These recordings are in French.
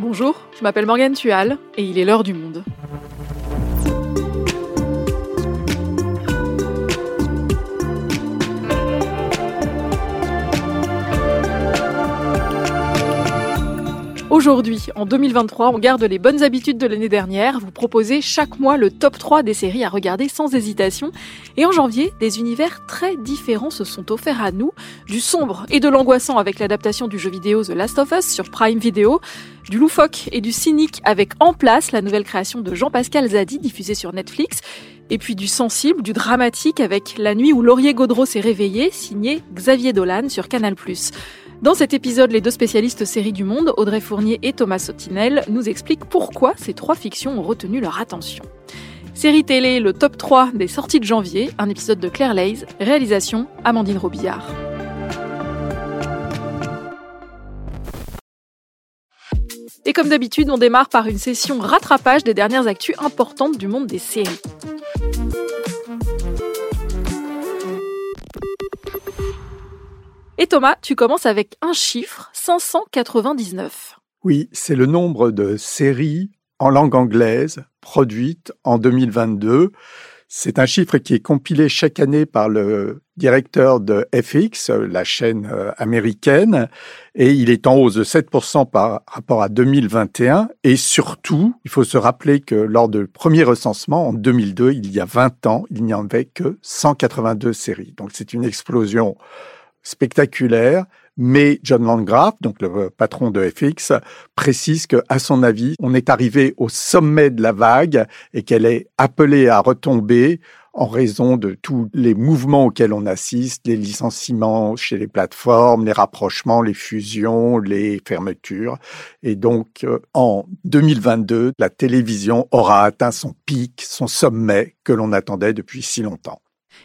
Bonjour, je m'appelle Morgane Tual et il est l'heure du monde. Aujourd'hui, en 2023, on garde les bonnes habitudes de l'année dernière. Vous proposez chaque mois le top 3 des séries à regarder sans hésitation. Et en janvier, des univers très différents se sont offerts à nous. Du sombre et de l'angoissant avec l'adaptation du jeu vidéo The Last of Us sur Prime Video. Du loufoque et du cynique avec En Place, la nouvelle création de Jean-Pascal Zadi diffusée sur Netflix. Et puis du sensible, du dramatique avec La nuit où Laurier Gaudreau s'est réveillé, signé Xavier Dolan sur Canal+. Dans cet épisode, les deux spécialistes séries du monde, Audrey Fournier et Thomas Sotinel, nous expliquent pourquoi ces trois fictions ont retenu leur attention. Série télé, le top 3 des sorties de janvier, un épisode de Claire Lays, réalisation Amandine Robillard. Et comme d'habitude, on démarre par une session rattrapage des dernières actus importantes du monde des séries. Et Thomas, tu commences avec un chiffre, 599. Oui, c'est le nombre de séries en langue anglaise produites en 2022. C'est un chiffre qui est compilé chaque année par le directeur de FX, la chaîne euh, américaine, et il est en hausse de 7% par rapport à 2021. Et surtout, il faut se rappeler que lors du premier recensement, en 2002, il y a 20 ans, il n'y en avait que 182 séries. Donc c'est une explosion spectaculaire, mais John Landgraf, donc le patron de FX, précise que, à son avis, on est arrivé au sommet de la vague et qu'elle est appelée à retomber en raison de tous les mouvements auxquels on assiste, les licenciements chez les plateformes, les rapprochements, les fusions, les fermetures. Et donc, euh, en 2022, la télévision aura atteint son pic, son sommet que l'on attendait depuis si longtemps.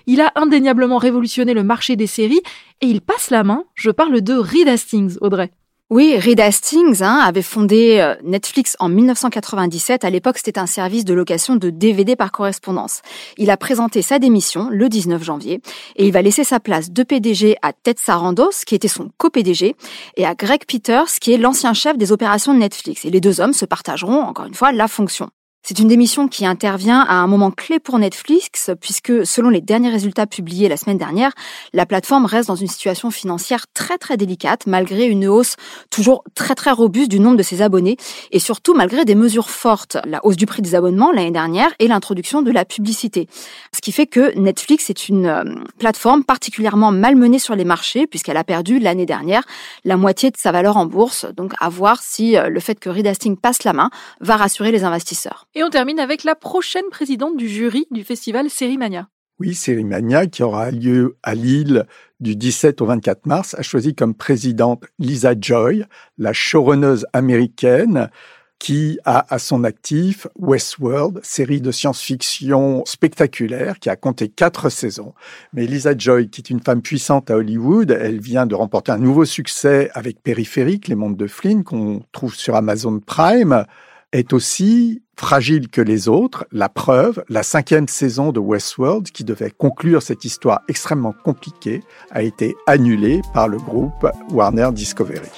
Il a indéniablement révolutionné le marché des séries et il passe la main. Je parle de Reed Hastings, Audrey. Oui, Reed Hastings hein, avait fondé euh, Netflix en 1997. À l'époque, c'était un service de location de DVD par correspondance. Il a présenté sa démission le 19 janvier et il va laisser sa place de PDG à Ted Sarandos, qui était son co-PDG, et à Greg Peters, qui est l'ancien chef des opérations de Netflix. Et les deux hommes se partageront, encore une fois, la fonction. C'est une démission qui intervient à un moment clé pour Netflix, puisque selon les derniers résultats publiés la semaine dernière, la plateforme reste dans une situation financière très très délicate, malgré une hausse toujours très très robuste du nombre de ses abonnés, et surtout malgré des mesures fortes, la hausse du prix des abonnements l'année dernière et l'introduction de la publicité. Ce qui fait que Netflix est une euh, plateforme particulièrement malmenée sur les marchés, puisqu'elle a perdu l'année dernière la moitié de sa valeur en bourse, donc à voir si euh, le fait que Reed Hastings passe la main va rassurer les investisseurs. Et on termine avec la prochaine présidente du jury du festival Sérimania. Oui, Sérimania, qui aura lieu à Lille du 17 au 24 mars, a choisi comme présidente Lisa Joy, la showrunneuse américaine qui a à son actif Westworld, série de science-fiction spectaculaire qui a compté quatre saisons. Mais Lisa Joy, qui est une femme puissante à Hollywood, elle vient de remporter un nouveau succès avec Périphérique, Les Mondes de Flynn, qu'on trouve sur Amazon Prime est aussi fragile que les autres. La preuve, la cinquième saison de Westworld, qui devait conclure cette histoire extrêmement compliquée, a été annulée par le groupe Warner Discovery.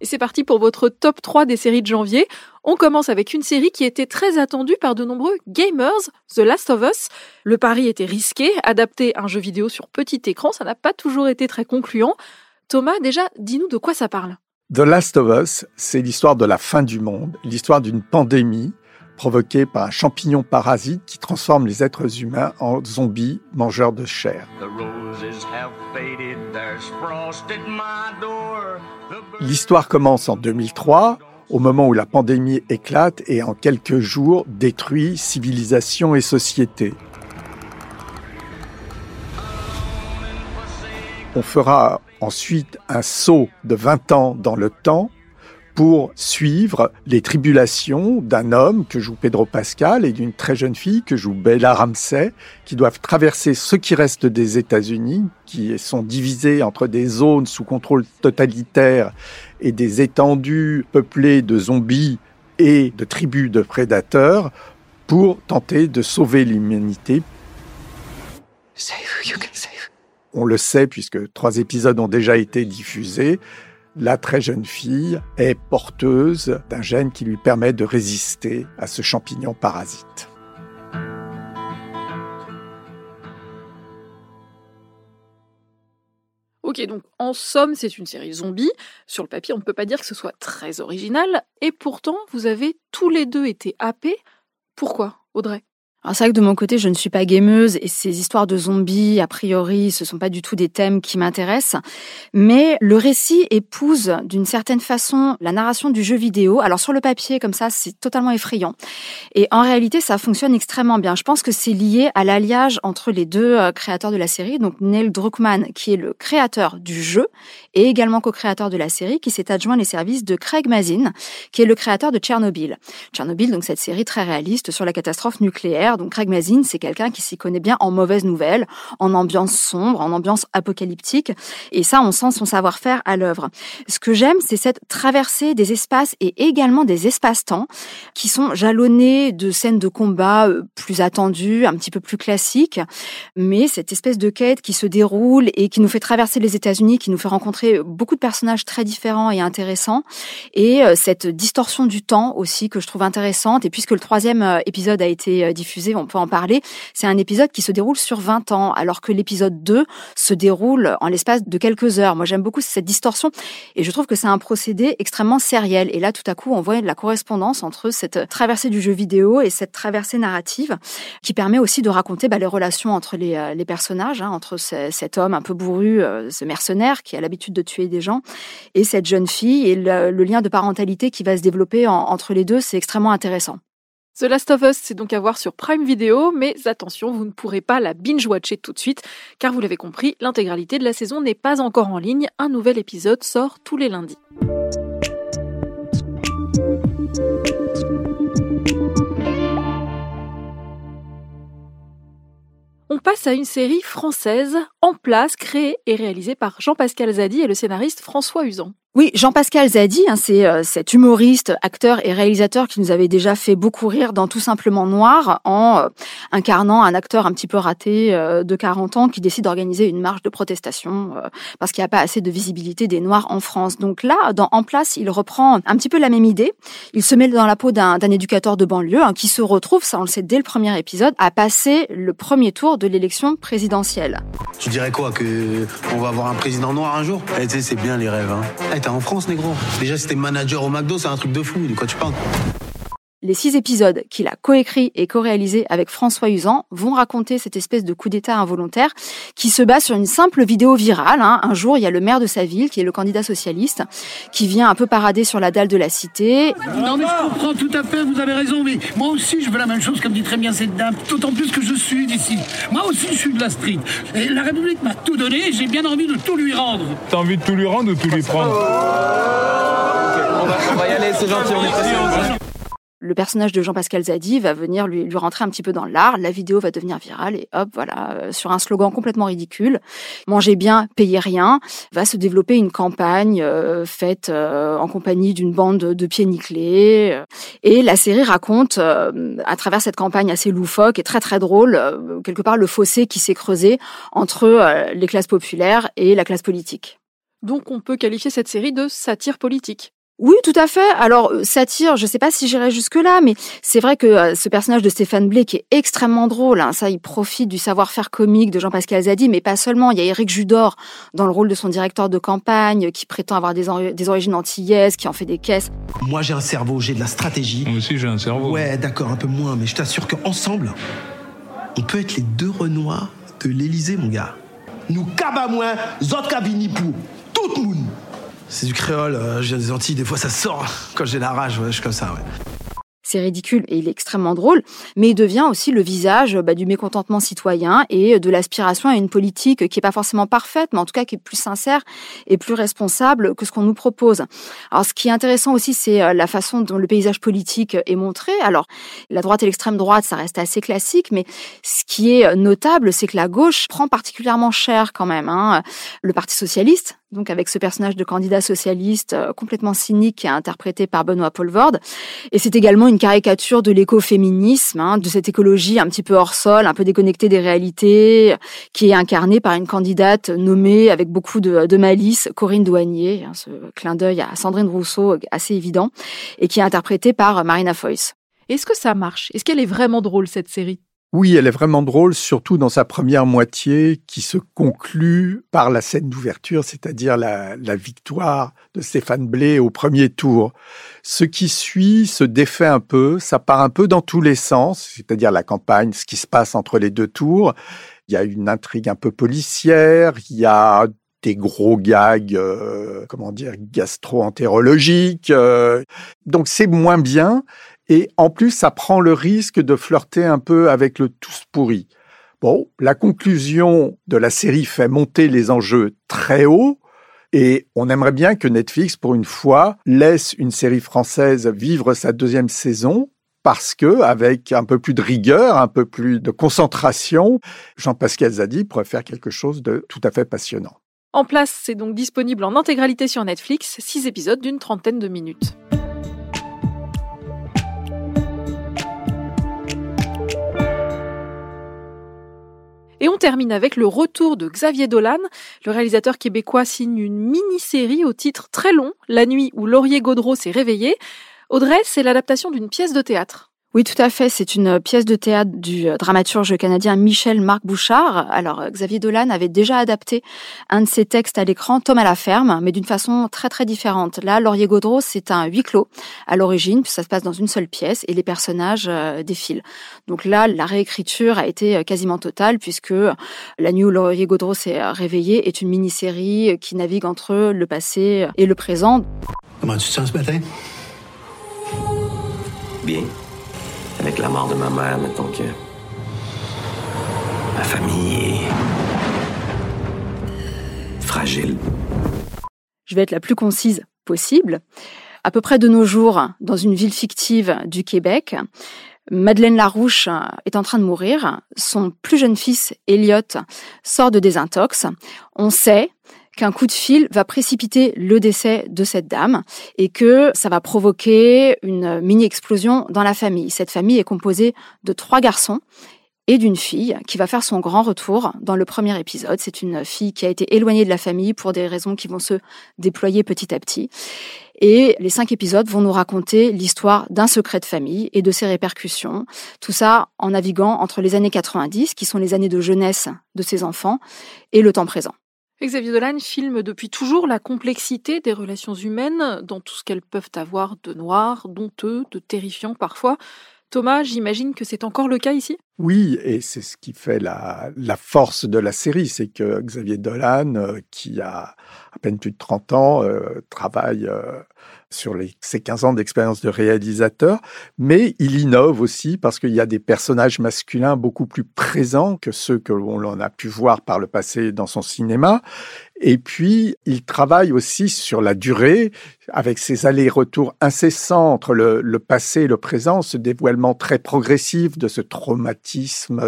Et c'est parti pour votre top 3 des séries de janvier. On commence avec une série qui était très attendue par de nombreux gamers, The Last of Us. Le pari était risqué, adapter un jeu vidéo sur petit écran, ça n'a pas toujours été très concluant. Thomas, déjà, dis-nous de quoi ça parle. The Last of Us, c'est l'histoire de la fin du monde, l'histoire d'une pandémie provoquée par un champignon parasite qui transforme les êtres humains en zombies mangeurs de chair. L'histoire commence en 2003, au moment où la pandémie éclate et en quelques jours détruit civilisation et société. On fera ensuite un saut de 20 ans dans le temps pour suivre les tribulations d'un homme que joue Pedro Pascal et d'une très jeune fille que joue Bella Ramsey, qui doivent traverser ce qui reste des États-Unis, qui sont divisés entre des zones sous contrôle totalitaire et des étendues peuplées de zombies et de tribus de prédateurs, pour tenter de sauver l'humanité. on le sait puisque trois épisodes ont déjà été diffusés, la très jeune fille est porteuse d'un gène qui lui permet de résister à ce champignon parasite. Ok, donc en somme, c'est une série zombie. Sur le papier, on ne peut pas dire que ce soit très original. Et pourtant, vous avez tous les deux été happés. Pourquoi, Audrey? Alors c'est vrai que de mon côté, je ne suis pas gameuse et ces histoires de zombies, a priori, ce sont pas du tout des thèmes qui m'intéressent. Mais le récit épouse d'une certaine façon la narration du jeu vidéo. Alors sur le papier, comme ça, c'est totalement effrayant. Et en réalité, ça fonctionne extrêmement bien. Je pense que c'est lié à l'alliage entre les deux euh, créateurs de la série. Donc Neil Druckmann, qui est le créateur du jeu et également co-créateur de la série, qui s'est adjoint les services de Craig Mazin, qui est le créateur de Tchernobyl. Tchernobyl, donc cette série très réaliste sur la catastrophe nucléaire donc Craig Mazin, c'est quelqu'un qui s'y connaît bien en mauvaises nouvelles, en ambiance sombre, en ambiance apocalyptique. Et ça, on sent son savoir-faire à l'œuvre. Ce que j'aime, c'est cette traversée des espaces et également des espaces-temps qui sont jalonnés de scènes de combat euh, plus attendues, un petit peu plus classiques. Mais cette espèce de quête qui se déroule et qui nous fait traverser les États-Unis, qui nous fait rencontrer beaucoup de personnages très différents et intéressants. Et euh, cette distorsion du temps aussi que je trouve intéressante. Et puisque le troisième euh, épisode a été diffusé on peut en parler. C'est un épisode qui se déroule sur 20 ans, alors que l'épisode 2 se déroule en l'espace de quelques heures. Moi, j'aime beaucoup cette distorsion et je trouve que c'est un procédé extrêmement sériel. Et là, tout à coup, on voit la correspondance entre cette traversée du jeu vidéo et cette traversée narrative qui permet aussi de raconter bah, les relations entre les, euh, personnages, hein, entre cet homme un peu bourru, euh, ce mercenaire qui a l'habitude de tuer des gens, et cette jeune fille et le, lien de parentalité qui va se développer entre les deux, c'est extrêmement intéressant. The Last of Us, c'est donc à voir sur Prime Video, mais attention, vous ne pourrez pas la binge-watcher tout de suite, car vous l'avez compris, l'intégralité de la saison n'est pas encore en ligne, un nouvel épisode sort tous les lundis. On passe à une série française en place, créée et réalisée par Jean-Pascal Zadi et le scénariste François Usan. Oui, Jean-Pascal Zadi, hein, c'est euh, cet humoriste, acteur et réalisateur qui nous avait déjà fait beaucoup rire dans Tout simplement Noir en euh, incarnant un acteur un petit peu raté euh, de 40 ans qui décide d'organiser une marche de protestation parce qu'il n'y a pas assez de visibilité des Noirs en France. Donc là, dans En place, il reprend un petit peu la même idée. Il se met dans la peau d'un éducateur de banlieue hein, qui se retrouve, ça on le sait dès le premier épisode, à passer le premier tour de l'élection présidentielle. Tu dirais quoi que on va avoir un président noir un jour eh, Tu sais, c'est bien les rêves. Hein. Eh, en France, négro. Déjà, si t'es manager au McDo, c'est un truc de fou. De quoi tu parles? Les six épisodes qu'il a coécrit et co-réalisé avec François Usan vont raconter cette espèce de coup d'État involontaire qui se base sur une simple vidéo virale. Hein. Un jour, il y a le maire de sa ville, qui est le candidat socialiste, qui vient un peu parader sur la dalle de la cité. Non mais je comprends tout à fait, vous avez raison, mais moi aussi je veux la même chose comme dit très bien cette dame, d'autant plus que je suis d'ici. Moi aussi je suis de la street. Et la République m'a tout donné et j'ai bien envie de tout lui rendre. T'as envie de tout lui rendre ou de tout lui prendre? On, va, on va y aller, c'est gentil, on est pressé le personnage de Jean-Pascal Zadi va venir lui, lui rentrer un petit peu dans l'art, la vidéo va devenir virale et hop, voilà, euh, sur un slogan complètement ridicule, mangez bien, payez rien, va se développer une campagne euh, faite euh, en compagnie d'une bande de pieds nickelés. Et la série raconte, à travers cette campagne assez loufoque et très très drôle, quelque part le fossé qui s'est creusé entre les classes populaires et la classe politique. Donc on peut qualifier cette série de satire politique. Oui, tout à fait. Alors, euh, satire, je ne sais pas si j'irai jusque-là, mais c'est vrai que euh, ce personnage de Stéphane Blé, qui est extrêmement drôle, hein, ça, il profite du savoir-faire comique de Jean-Pascal Zadi, mais pas seulement. Il y a Éric Judor dans le rôle de son directeur de campagne, qui prétend avoir des, des origines antillaises, qui en fait des caisses. Moi, j'ai un cerveau, j'ai de la stratégie. Moi aussi, j'ai un cerveau. Ouais, d'accord, un peu moins, mais je t'assure qu'ensemble, on peut être les deux Renois de l'Élysée, mon gars. Nous moins, zot pour tout le monde. C'est du créole, euh, je viens des Antilles, des fois ça sort quand j'ai la rage, je suis comme ça. C'est ridicule et il est extrêmement drôle, mais il devient aussi le visage bah, du mécontentement citoyen et de l'aspiration à une politique qui est pas forcément parfaite, mais en tout cas qui est plus sincère et plus responsable que ce qu'on nous propose. Alors, ce qui est intéressant aussi, c'est euh, la façon dont le paysage politique est montré. Alors, la droite et l'extrême droite, ça reste assez classique, mais ce qui est notable, c'est que la gauche prend particulièrement cher quand même. Hein. Le Parti socialiste, donc avec ce personnage de candidat socialiste euh, complètement cynique qui est interprété par Benoît Poelvoorde. Et c'est également une caricature de l'écoféminisme, hein, de cette écologie un petit peu hors sol, un peu déconnectée des réalités, qui est incarnée par une candidate nommée avec beaucoup de, malice, Corinne Douanier, hein, ce clin d'œil à Sandrine Rousseau assez évident, et qui est interprétée par Marina Foïs. Est-ce que ça marche? Est-ce qu'elle est vraiment drôle cette série? Oui, elle est vraiment drôle, surtout dans sa première moitié qui se conclut par la scène d'ouverture, c'est-à-dire la, victoire de Stéphane Blé au premier tour. Ce qui suit se défait un peu, ça part un peu dans tous les sens, c'est-à-dire la campagne, ce qui se passe entre les deux tours. Il y a une intrigue un peu policière, il y a des gros gags, euh, comment dire, gastro-entérologiques. Euh. donc c'est moins bien. Et en plus, ça prend le risque de flirter un peu avec le tous pourri. Bon, la conclusion de la série fait monter les enjeux très haut. Et on aimerait bien que Netflix, pour une fois, laisse une série française vivre sa deuxième saison parce que, avec un peu plus de rigueur, un peu plus de concentration, Jean-Pascal Zadi pourrait faire quelque chose de tout à fait passionnant. En place, c'est donc disponible en intégralité sur Netflix, six épisodes d'une trentaine de minutes. Et on termine avec le retour de Xavier Dolan. Le réalisateur québécois signe une mini-série au titre très long, La nuit où Laurier Gaudreau s'est réveillé. Audrey, c'est l'adaptation d'une pièce de théâtre. Oui, tout à fait. C'est une pièce de théâtre du euh, dramaturge canadien Michel Marc Bouchard. Alors, euh, Xavier Dolan avait déjà adapté un de ses textes à l'écran, Tom à la ferme, mais d'une façon très très différente. Là, Laurier Gaudreau, c'est un huis clos à l'origine, ça se passe dans une seule pièce et les personnages euh, défilent. Donc là, la réécriture a été quasiment totale puisque La nuit où Laurier Gaudreau s'est réveillé est une mini-série qui navigue entre le passé et le présent. Comment tu te sens ce matin? Bien avec la mort de ma mère, que ma famille est fragile. Je vais être la plus concise possible. À peu près de nos jours, dans une ville fictive du Québec, Madeleine Larouche est en train de mourir. Son plus jeune fils, Elliot, sort de désintox. On sait qu'un coup de fil va précipiter le décès de cette dame et que ça va provoquer une mini-explosion dans la famille. Cette famille est composée de trois garçons et d'une fille qui va faire son grand retour dans le premier épisode. C'est une fille qui a été éloignée de la famille pour des raisons qui vont se déployer petit à petit. Et les cinq épisodes vont nous raconter l'histoire d'un secret de famille et de ses répercussions. Tout ça en naviguant entre les années 90, qui sont les années de jeunesse de ces enfants, et le temps présent. Xavier Dolan filme depuis toujours la complexité des relations humaines dans tout ce qu'elles peuvent avoir de noir, d'honteux, de terrifiant parfois. Thomas, j'imagine que c'est encore le cas ici? Oui, et c'est ce qui fait la, force de la série, c'est que Xavier Dolan, euh, qui a à peine plus de 30 ans, euh, travaille euh, sur les, ses 15 ans d'expérience de réalisateur, mais il innove aussi parce qu'il y a des personnages masculins beaucoup plus présents que ceux que l'on a pu voir par le passé dans son cinéma. Et puis, il travaille aussi sur la durée, avec ses allers-retours incessants entre le, le, passé et le présent, ce dévoilement très progressif de ce traumatisme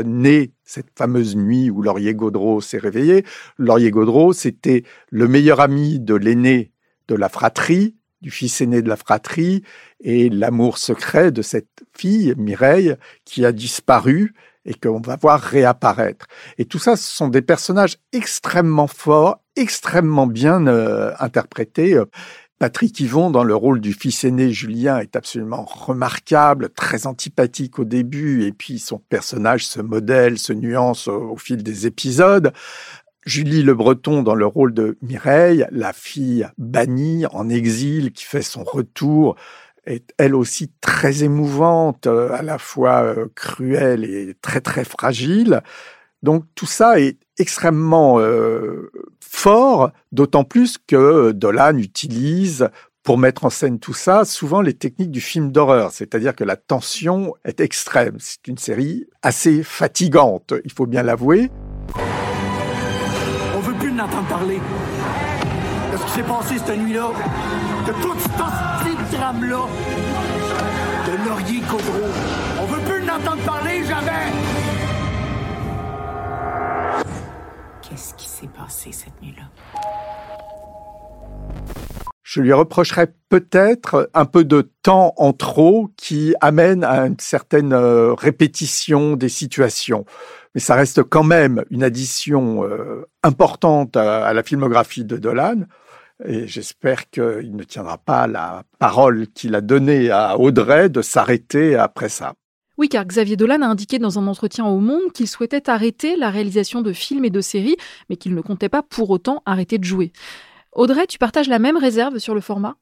né cette fameuse nuit où Laurier Gaudreau s'est réveillé. Laurier Gaudreau, c'était le meilleur ami de l'aîné de la fratrie, du fils aîné de la fratrie et l'amour secret de cette fille, Mireille, qui a disparu et qu'on va voir réapparaître. Et tout ça, ce sont des personnages extrêmement forts, extrêmement bien euh, interprétés. Patrick Yvon, dans le rôle du fils aîné Julien, est absolument remarquable, très antipathique au début, et puis son personnage se modèle, se nuance au fil des épisodes. Julie Le Breton dans le rôle de Mireille, la fille bannie en exil qui fait son retour, est elle aussi très émouvante, à la fois euh, cruelle et très très fragile. Donc tout ça est extrêmement euh, fort, d'autant plus que Dolan utilise pour mettre en scène tout ça, souvent les techniques du film d'horreur, c'est-à-dire que la tension est extrême. C'est une série assez fatigante, il faut bien l'avouer n'entendre parler de ce qui s'est passé cette nuit-là, de toute cette drame-là, de Laurier Caudreau. On veut plus n'entendre parler, jamais! Qu'est-ce qui s'est passé cette nuit-là? Je lui reprocherais peut-être un peu de temps en trop qui amène à une certaine euh, répétition des situations. Mais ça reste quand même une addition euh, importante à, la filmographie de Dolan. Et j'espère qu'il ne tiendra pas la parole qu'il a donnée à Audrey de s'arrêter après ça. Oui, car Xavier Dolan a indiqué dans un entretien au Monde qu'il souhaitait arrêter la réalisation de films et de séries, mais qu'il ne comptait pas pour autant arrêter de jouer. Audrey, tu partages la même réserve sur le format?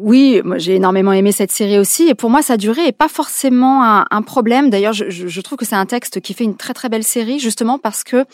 Oui, moi j'ai énormément aimé cette série aussi, et pour moi sa durée est pas forcément un, problème. D'ailleurs, je, je, trouve que c'est un texte qui fait une très très belle série, justement parce que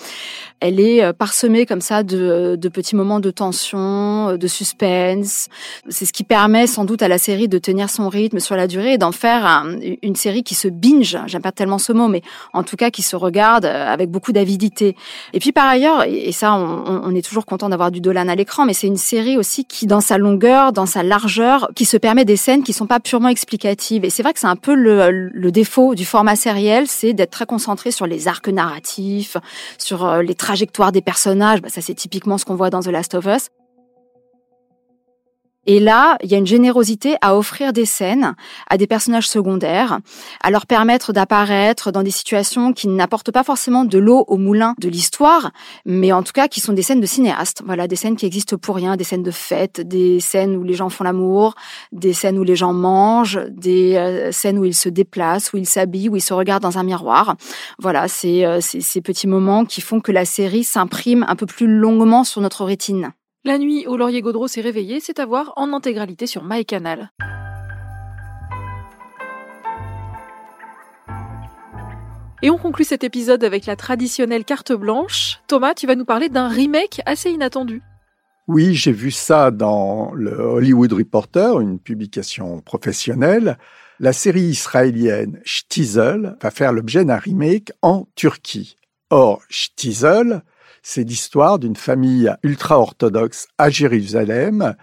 elle est euh, parsemée comme ça de, de petits moments de tension, euh, de suspense. C'est ce qui permet sans doute à la série de tenir son rythme sur la durée et d'en faire une série qui se binge. J'aime pas tellement ce mot, mais en tout cas qui se regarde euh, avec beaucoup d'avidité. Et puis par ailleurs, et ça, on, on est toujours content d'avoir du Dolan à l'écran, mais c'est une série aussi qui, dans sa longueur, dans sa largeur qui se permet des scènes qui sont pas purement explicatives. Et c'est vrai que c'est un peu le, défaut du format sériel, c'est d'être très concentré sur les arcs narratifs, sur euh, les trajectoires des personnages. Bah, ça, c'est typiquement ce qu'on voit dans The Last of Us. Et là, il y a une générosité à offrir des scènes à des personnages secondaires, à leur permettre d'apparaître dans des situations qui n'apportent pas forcément de l'eau au moulin de l'histoire, mais en tout cas qui sont des scènes de cinéastes. Voilà, des scènes qui existent pour rien, des scènes de fête, des scènes où les gens font l'amour, des scènes où les gens mangent, des euh, scènes où ils se déplacent, où ils s'habillent, où ils se regardent dans un miroir. Voilà, c'est euh, ces petits moments qui font que la série s'imprime un peu plus longuement sur notre rétine. La nuit où Laurier Gaudreau s'est réveillé, c'est à voir en intégralité sur MyCanal. Et on conclut cet épisode avec la traditionnelle carte blanche. Thomas, tu vas nous parler d'un remake assez inattendu. Oui, j'ai vu ça dans le Hollywood Reporter, une publication professionnelle. La série israélienne Shtizel va faire l'objet d'un remake en Turquie. Or, Shtizel, c'est l'histoire d'une famille ultra-orthodoxe à Jérusalem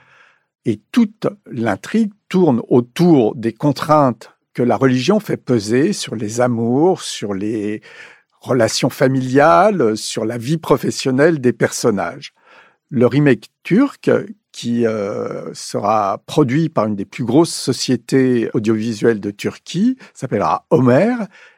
et toute l'intrigue tourne autour des contraintes que la religion fait peser sur les amours, sur les relations familiales, sur la vie professionnelle des personnages. Le remake turc, qui euh, sera produit par une des plus grosses sociétés audiovisuelles de Turquie, s'appellera Homer,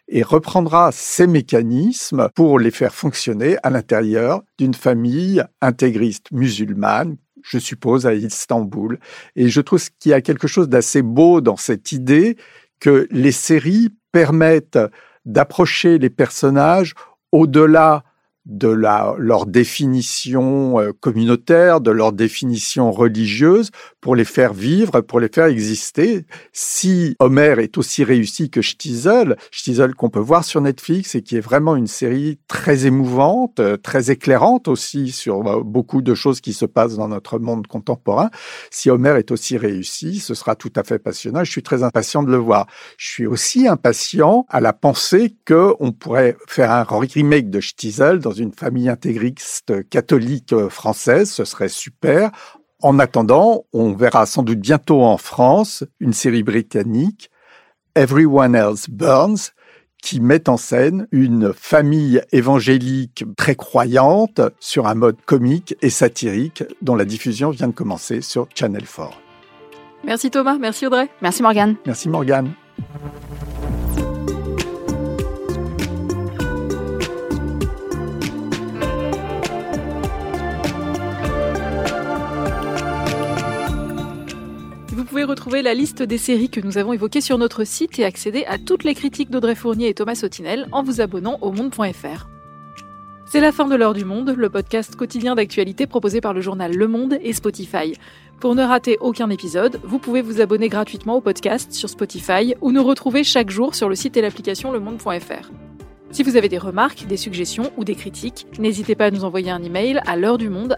et reprendra ces mécanismes pour les faire fonctionner à l'intérieur d'une famille intégriste musulmane je suppose, à Istanbul. Et je trouve qu'il y a quelque chose d'assez beau dans cette idée que les séries permettent d'approcher les personnages au-delà de la, leur définition euh, communautaire, de leur définition religieuse, pour les faire vivre, pour les faire exister. Si Homer est aussi réussi que Stiesel, Stiesel qu'on peut voir sur Netflix et qui est vraiment une série très émouvante, euh, très éclairante aussi sur euh, beaucoup de choses qui se passent dans notre monde contemporain, si Homer est aussi réussi, ce sera tout à fait passionnant. Je suis très impatient de le voir. Je suis aussi impatient à la pensée qu'on pourrait faire un remake de Stiesel dans une famille intégriste catholique euh, française, ce serait super. En attendant, on verra sans doute bientôt en France une série britannique, Everyone Else Burns, qui met en scène une famille évangélique très croyante sur un mode comique et satirique dont la diffusion vient de commencer sur Channel 4. Merci Thomas, merci Audrey. Merci Morgane. Merci Morgane. Vous pouvez retrouver la liste des séries que nous avons évoquées sur notre site et accéder à toutes les critiques d'Audrey Fournier et Thomas Sautinel en vous abonnant au monde.fr. C'est la fin de l'heure du monde, le podcast quotidien d'actualité proposé par le journal Le Monde et Spotify. Pour ne rater aucun épisode, vous pouvez vous abonner gratuitement au podcast sur Spotify ou nous retrouver chaque jour sur le site et l'application lemonde.fr. Si vous avez des remarques, des suggestions ou des critiques, n'hésitez pas à nous envoyer un email à l'heure du monde